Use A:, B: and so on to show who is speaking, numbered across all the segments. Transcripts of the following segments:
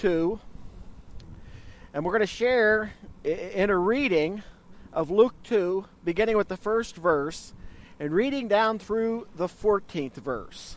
A: 2, and we're going to share in a reading of Luke 2, beginning with the first verse and reading down through the 14th verse.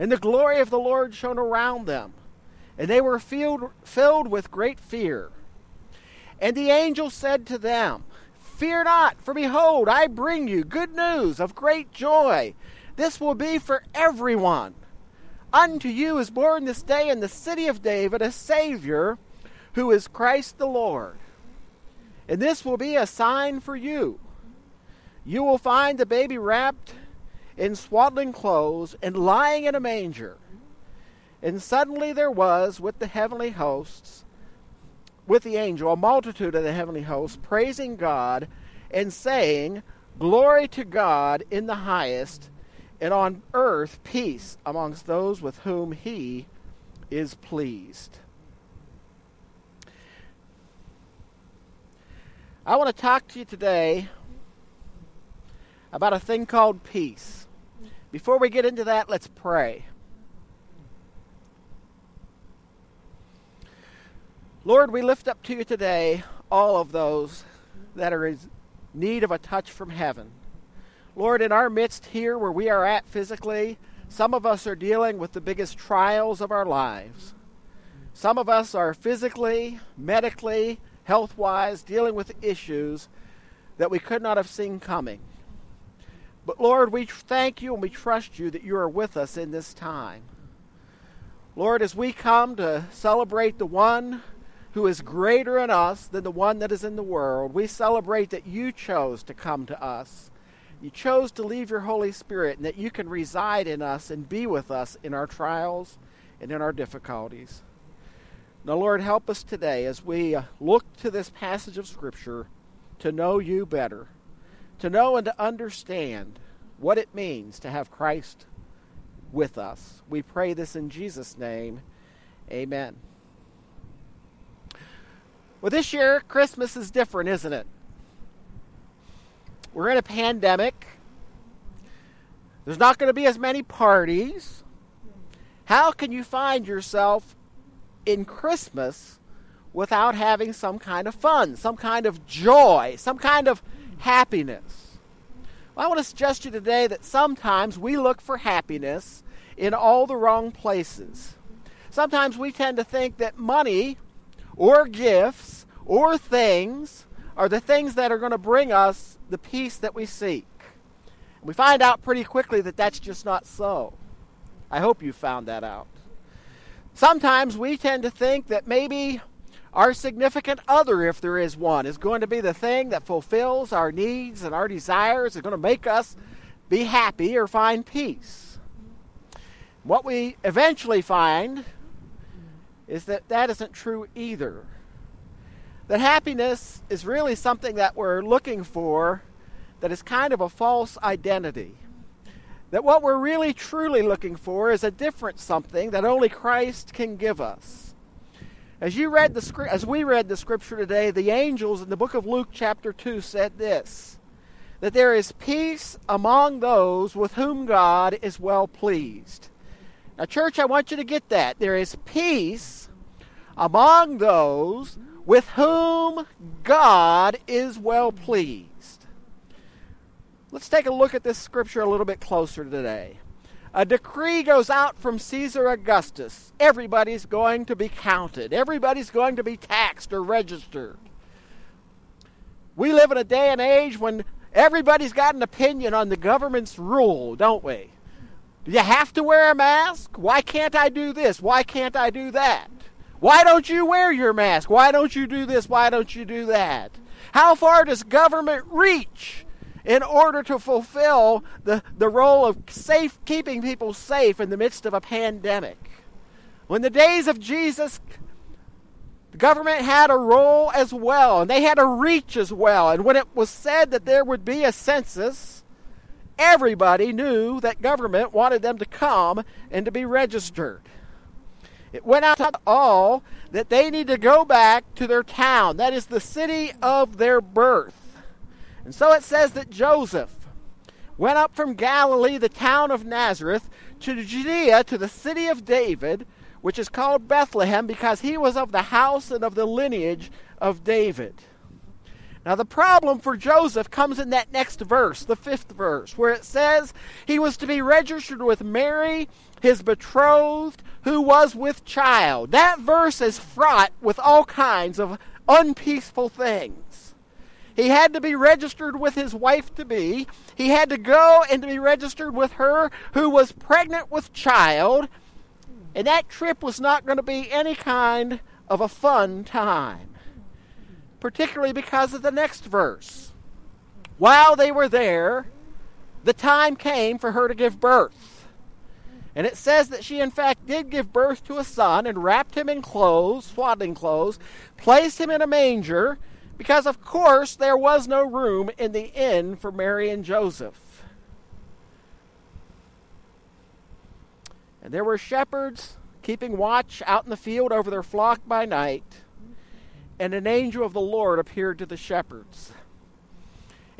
A: and the glory of the Lord shone around them, and they were filled, filled with great fear. And the angel said to them, Fear not, for behold, I bring you good news of great joy. This will be for everyone. Unto you is born this day in the city of David a Savior, who is Christ the Lord. And this will be a sign for you. You will find the baby wrapped in swaddling clothes and lying in a manger. And suddenly there was with the heavenly hosts, with the angel, a multitude of the heavenly hosts, praising God and saying, Glory to God in the highest, and on earth peace amongst those with whom he is pleased. I want to talk to you today about a thing called peace. Before we get into that, let's pray. Lord, we lift up to you today all of those that are in need of a touch from heaven. Lord, in our midst here where we are at physically, some of us are dealing with the biggest trials of our lives. Some of us are physically, medically, health wise dealing with issues that we could not have seen coming. But Lord, we thank you and we trust you that you are with us in this time. Lord, as we come to celebrate the one who is greater in us than the one that is in the world, we celebrate that you chose to come to us. You chose to leave your Holy Spirit and that you can reside in us and be with us in our trials and in our difficulties. Now, Lord, help us today as we look to this passage of Scripture to know you better to know and to understand what it means to have Christ with us. We pray this in Jesus' name. Amen. Well, this year, Christmas is different, isn't it? We're in a pandemic. There's not going to be as many parties. How can you find yourself in Christmas without having some kind of fun, some kind of joy, some kind of happiness. Well, I want to suggest to you today that sometimes we look for happiness in all the wrong places. Sometimes we tend to think that money or gifts or things are the things that are going to bring us the peace that we seek. We find out pretty quickly that that's just not so. I hope you found that out. Sometimes we tend to think that maybe our significant other, if there is one, is going to be the thing that fulfills our needs and our desires, is going to make us be happy or find peace. What we eventually find is that that isn't true either. That happiness is really something that we're looking for that is kind of a false identity. That what we're really truly looking for is a different something that only Christ can give us. As you read the as we read the scripture today, the angels in the book of Luke chapter 2 said this that there is peace among those with whom God is well pleased. Now, church, I want you to get that. There is peace among those with whom God is well pleased. Let's take a look at this scripture a little bit closer today. A decree goes out from Caesar Augustus. Everybody's going to be counted, everybody's going to be taxed or registered. We live in a day and age when everybody's got an opinion on the government's rule, don't we? Do you have to wear a mask? Why can't I do this? Why can't I do that? Why don't you wear your mask? Why don't you do this? Why don't you do that? How far does government reach in order to fulfill the, the role of safe keeping people safe in the midst of a pandemic? When the days of Jesus, the government had a role as well, and they had a reach as well. And when it was said that there would be a census, everybody knew that government wanted them to come and to be registered. It went out to all that they need to go back to their town. That is the city of their birth. And so it says that Joseph went up from Galilee, the town of Nazareth, to Judea, to the city of David, which is called Bethlehem, because he was of the house and of the lineage of David. Now, the problem for Joseph comes in that next verse, the fifth verse, where it says he was to be registered with Mary, his betrothed, who was with child. That verse is fraught with all kinds of unpeaceful things. He had to be registered with his wife to be. He had to go and to be registered with her who was pregnant with child. And that trip was not going to be any kind of a fun time, particularly because of the next verse. While they were there, the time came for her to give birth. And it says that she, in fact, did give birth to a son and wrapped him in clothes, swaddling clothes, placed him in a manger, because, of course, there was no room in the inn for Mary and Joseph. And there were shepherds keeping watch out in the field over their flock by night, and an angel of the Lord appeared to the shepherds.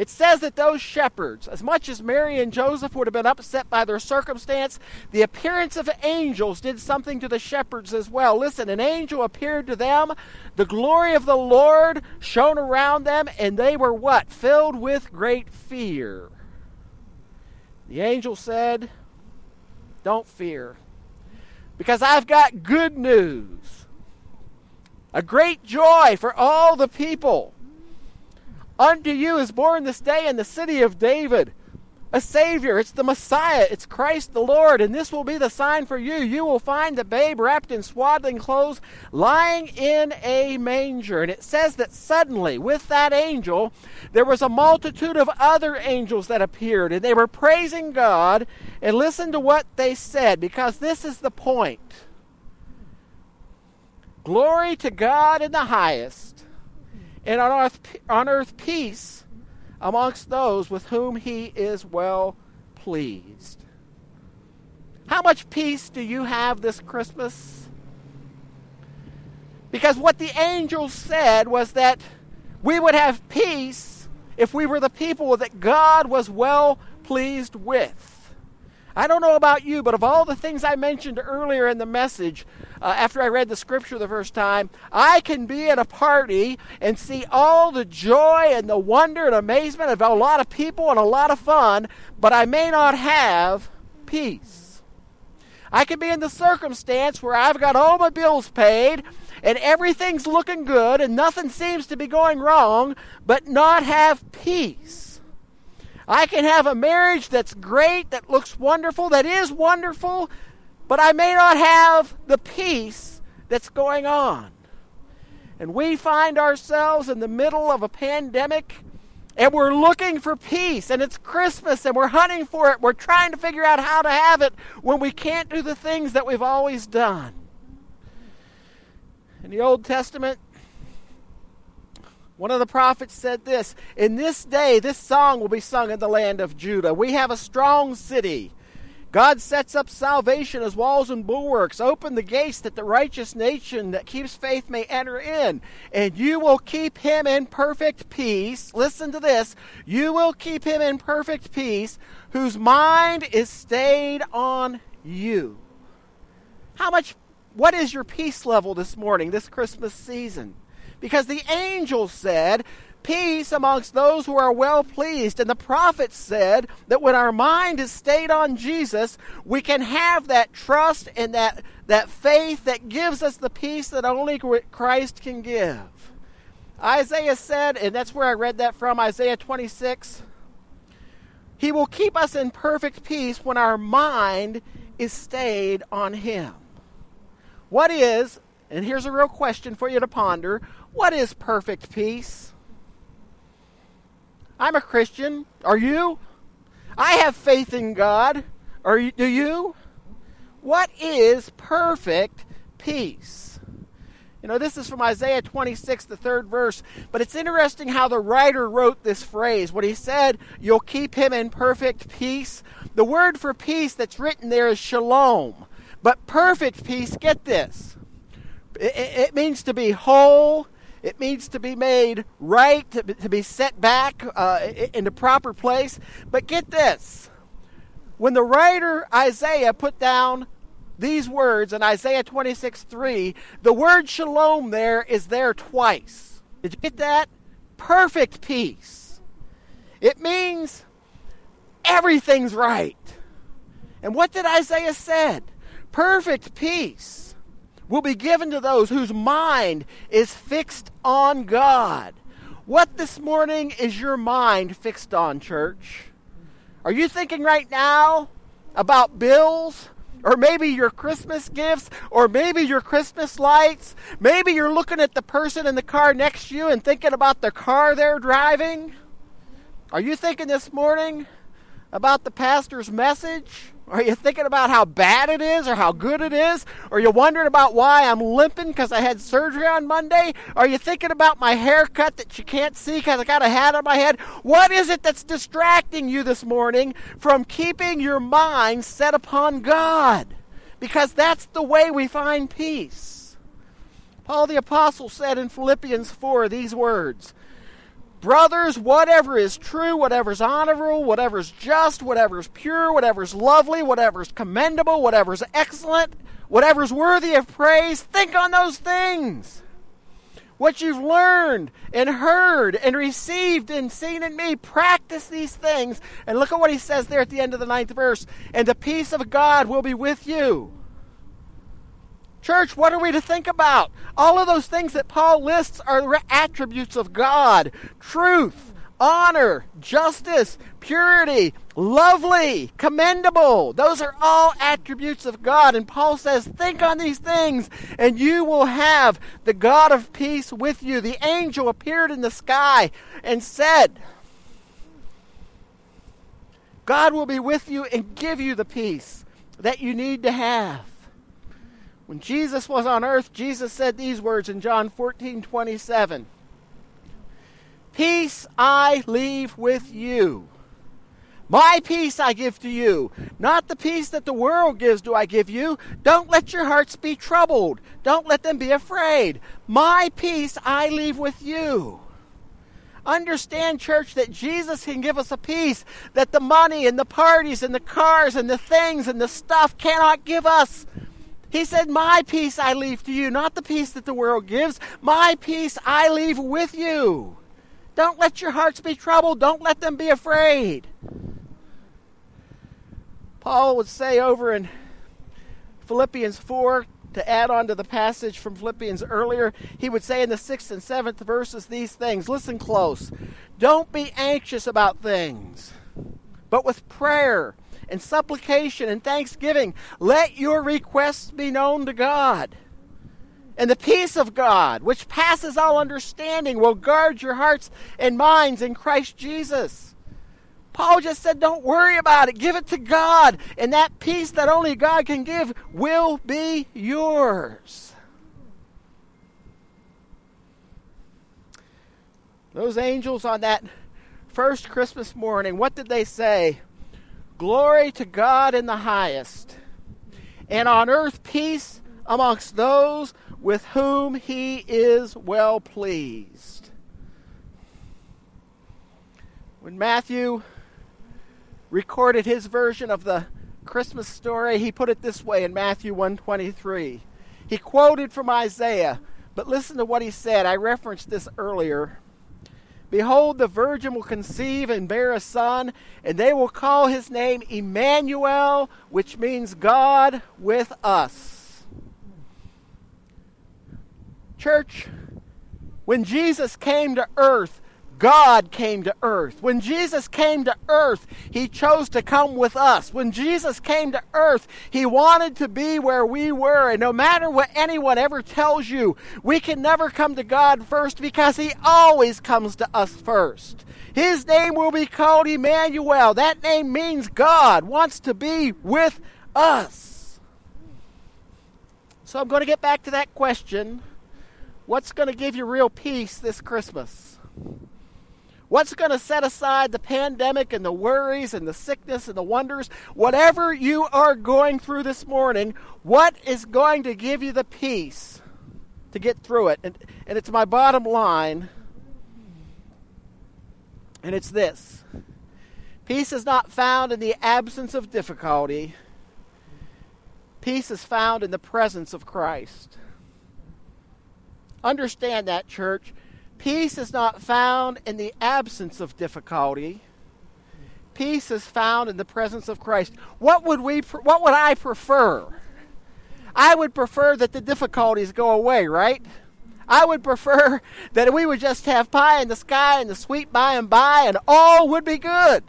A: It says that those shepherds, as much as Mary and Joseph would have been upset by their circumstance, the appearance of angels did something to the shepherds as well. Listen, an angel appeared to them, the glory of the Lord shone around them, and they were what? Filled with great fear. The angel said, Don't fear, because I've got good news. A great joy for all the people. Unto you is born this day in the city of David a Savior. It's the Messiah. It's Christ the Lord. And this will be the sign for you. You will find the babe wrapped in swaddling clothes, lying in a manger. And it says that suddenly, with that angel, there was a multitude of other angels that appeared, and they were praising God. And listen to what they said, because this is the point. Glory to God in the highest and on earth, peace amongst those with whom he is well pleased. How much peace do you have this Christmas? Because what the angels said was that we would have peace if we were the people that God was well pleased with. I don't know about you, but of all the things I mentioned earlier in the message, uh, after I read the scripture the first time, I can be at a party and see all the joy and the wonder and amazement of a lot of people and a lot of fun, but I may not have peace. I can be in the circumstance where I've got all my bills paid and everything's looking good and nothing seems to be going wrong, but not have peace. I can have a marriage that's great, that looks wonderful, that is wonderful, but I may not have the peace that's going on. And we find ourselves in the middle of a pandemic and we're looking for peace and it's Christmas and we're hunting for it. We're trying to figure out how to have it when we can't do the things that we've always done. In the Old Testament, one of the prophets said this In this day, this song will be sung in the land of Judah. We have a strong city. God sets up salvation as walls and bulwarks. Open the gates that the righteous nation that keeps faith may enter in. And you will keep him in perfect peace. Listen to this. You will keep him in perfect peace, whose mind is stayed on you. How much, what is your peace level this morning, this Christmas season? Because the angel said, peace amongst those who are well pleased. And the prophet said that when our mind is stayed on Jesus, we can have that trust and that, that faith that gives us the peace that only Christ can give. Isaiah said, and that's where I read that from, Isaiah 26. He will keep us in perfect peace when our mind is stayed on Him. What is, and here's a real question for you to ponder what is perfect peace? I'm a Christian. Are you? I have faith in God. Are you, do you? What is perfect peace? You know, this is from Isaiah 26, the third verse. But it's interesting how the writer wrote this phrase. When he said, You'll keep him in perfect peace, the word for peace that's written there is shalom. But perfect peace, get this, it, it means to be whole, it needs to be made right, to, to be set back uh, in the proper place. But get this when the writer Isaiah put down these words in Isaiah 26 3, the word shalom there is there twice. Did you get that? Perfect peace. It means everything's right. And what did Isaiah said? Perfect peace will be given to those whose mind is fixed on God. What this morning is your mind fixed on, church? Are you thinking right now about bills? Or maybe your Christmas gifts, or maybe your Christmas lights. Maybe you're looking at the person in the car next to you and thinking about the car they're driving. Are you thinking this morning about the pastor's message? Are you thinking about how bad it is or how good it is? Are you wondering about why I'm limping because I had surgery on Monday? Are you thinking about my haircut that you can't see because I got a hat on my head? What is it that's distracting you this morning from keeping your mind set upon God? Because that's the way we find peace. Paul the Apostle said in Philippians 4 these words Brothers, whatever is true, whatever is honorable, whatever is just, whatever is pure, whatever is lovely, whatever is commendable, whatever is excellent, whatever is worthy of praise, think on those things. What you've learned and heard and received and seen in me, practice these things. And look at what he says there at the end of the ninth verse. And the peace of God will be with you. Church, what are we to think about? All of those things that Paul lists are attributes of God truth, honor, justice, purity, lovely, commendable. Those are all attributes of God. And Paul says, Think on these things, and you will have the God of peace with you. The angel appeared in the sky and said, God will be with you and give you the peace that you need to have. When Jesus was on earth, Jesus said these words in John 14 27. Peace I leave with you. My peace I give to you. Not the peace that the world gives do I give you. Don't let your hearts be troubled. Don't let them be afraid. My peace I leave with you. Understand, church, that Jesus can give us a peace that the money and the parties and the cars and the things and the stuff cannot give us. He said, My peace I leave to you, not the peace that the world gives. My peace I leave with you. Don't let your hearts be troubled. Don't let them be afraid. Paul would say over in Philippians 4, to add on to the passage from Philippians earlier, he would say in the sixth and seventh verses these things. Listen close. Don't be anxious about things, but with prayer and supplication and thanksgiving. Let your requests be known to God. And the peace of God, which passes all understanding, will guard your hearts and minds in Christ Jesus. Paul just said, Don't worry about it. Give it to God. And that peace that only God can give will be yours. Those angels on that first Christmas morning, what did they say? Glory to God in the highest, and on earth peace amongst those with whom he is well pleased. When Matthew recorded his version of the Christmas story, he put it this way in Matthew 123. He quoted from Isaiah, but listen to what he said. I referenced this earlier. Behold, the virgin will conceive and bear a son, and they will call his name Emmanuel, which means God with us. Church, when Jesus came to earth, God came to earth. When Jesus came to earth, He chose to come with us. When Jesus came to earth, He wanted to be where we were. And no matter what anyone ever tells you, we can never come to God first because He always comes to us first. His name will be called Emmanuel. That name means God wants to be with us. So I'm going to get back to that question. What's going to give you real peace this Christmas? What's going to set aside the pandemic and the worries and the sickness and the wonders? Whatever you are going through this morning, what is going to give you the peace to get through it? And, and it's my bottom line, and it's this Peace is not found in the absence of difficulty, peace is found in the presence of Christ. Understand that, church. Peace is not found in the absence of difficulty. Peace is found in the presence of Christ. What would we what would I prefer? I would prefer that the difficulties go away, right? I would prefer that we would just have pie in the sky and the sweet by and by and all would be good.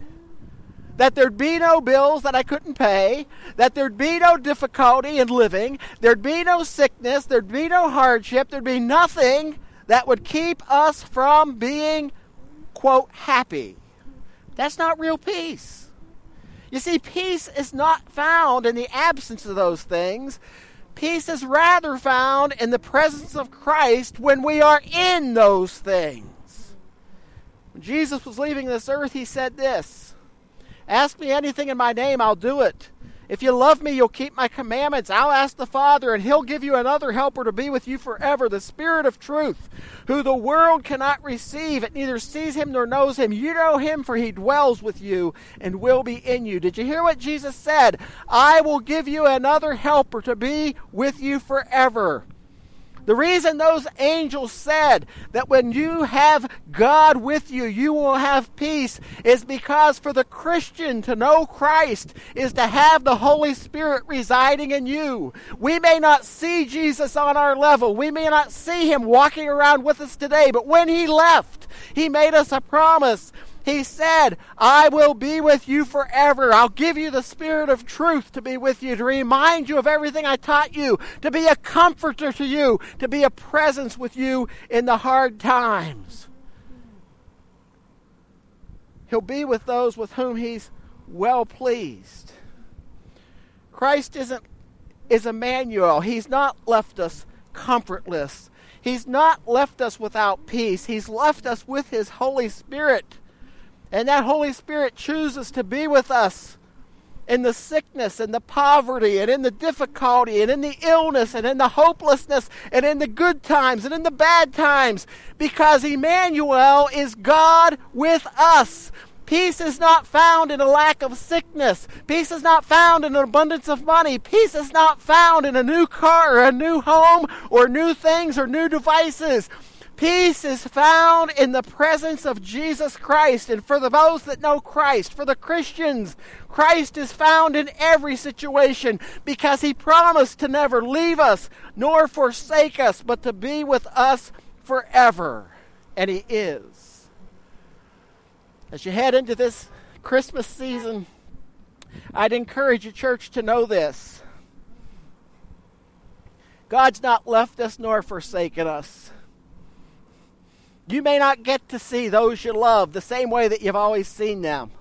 A: That there'd be no bills that I couldn't pay, that there'd be no difficulty in living, there'd be no sickness, there'd be no hardship, there'd be nothing that would keep us from being, quote, happy. That's not real peace. You see, peace is not found in the absence of those things. Peace is rather found in the presence of Christ when we are in those things. When Jesus was leaving this earth, he said this Ask me anything in my name, I'll do it. If you love me, you'll keep my commandments. I'll ask the Father, and he'll give you another helper to be with you forever, the Spirit of truth, who the world cannot receive. It neither sees him nor knows him. You know him, for he dwells with you and will be in you. Did you hear what Jesus said? I will give you another helper to be with you forever. The reason those angels said that when you have God with you, you will have peace is because for the Christian to know Christ is to have the Holy Spirit residing in you. We may not see Jesus on our level, we may not see him walking around with us today, but when he left, he made us a promise he said, I will be with you forever. I'll give you the Spirit of truth to be with you, to remind you of everything I taught you, to be a comforter to you, to be a presence with you in the hard times. He'll be with those with whom He's well pleased. Christ isn't is Emmanuel. He's not left us comfortless. He's not left us without peace. He's left us with His Holy Spirit. And that Holy Spirit chooses to be with us in the sickness and the poverty and in the difficulty and in the illness and in the hopelessness and in the good times and in the bad times because Emmanuel is God with us. Peace is not found in a lack of sickness. Peace is not found in an abundance of money. Peace is not found in a new car or a new home or new things or new devices. Peace is found in the presence of Jesus Christ. And for those that know Christ, for the Christians, Christ is found in every situation because he promised to never leave us nor forsake us, but to be with us forever. And he is. As you head into this Christmas season, I'd encourage you, church, to know this. God's not left us nor forsaken us. You may not get to see those you love the same way that you've always seen them.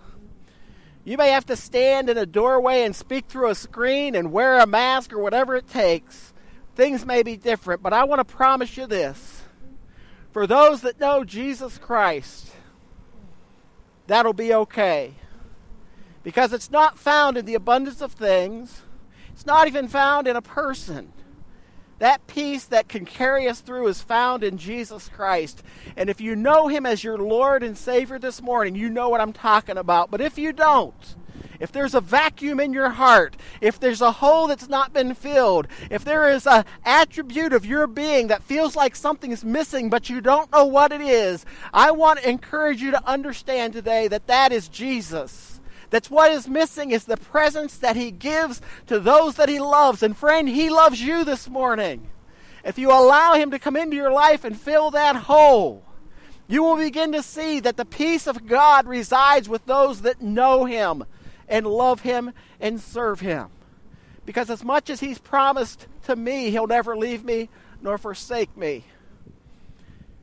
A: You may have to stand in a doorway and speak through a screen and wear a mask or whatever it takes. Things may be different, but I want to promise you this. For those that know Jesus Christ, that'll be okay. Because it's not found in the abundance of things, it's not even found in a person. That peace that can carry us through is found in Jesus Christ. And if you know Him as your Lord and Savior this morning, you know what I'm talking about. But if you don't, if there's a vacuum in your heart, if there's a hole that's not been filled, if there is an attribute of your being that feels like something is missing but you don't know what it is, I want to encourage you to understand today that that is Jesus. That's what is missing is the presence that he gives to those that he loves. And friend, he loves you this morning. If you allow him to come into your life and fill that hole, you will begin to see that the peace of God resides with those that know Him and love Him and serve Him. Because as much as He's promised to me, He'll never leave me nor forsake me,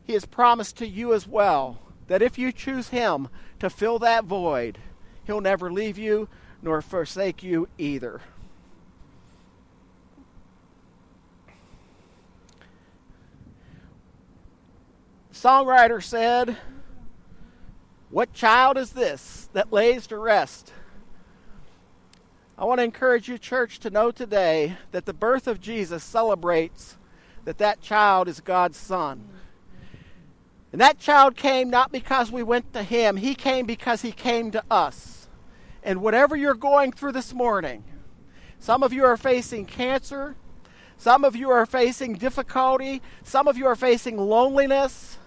A: He has promised to you as well that if you choose Him to fill that void, He'll never leave you nor forsake you either. songwriter said, What child is this that lays to rest? I want to encourage you, church, to know today that the birth of Jesus celebrates that that child is God's son. And that child came not because we went to him, he came because he came to us. And whatever you're going through this morning, some of you are facing cancer, some of you are facing difficulty, some of you are facing loneliness,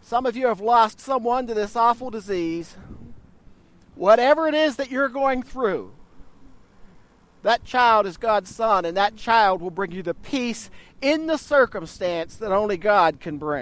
A: some of you have lost someone to this awful disease. Whatever it is that you're going through, that child is God's son, and that child will bring you the peace in the circumstance that only God can bring.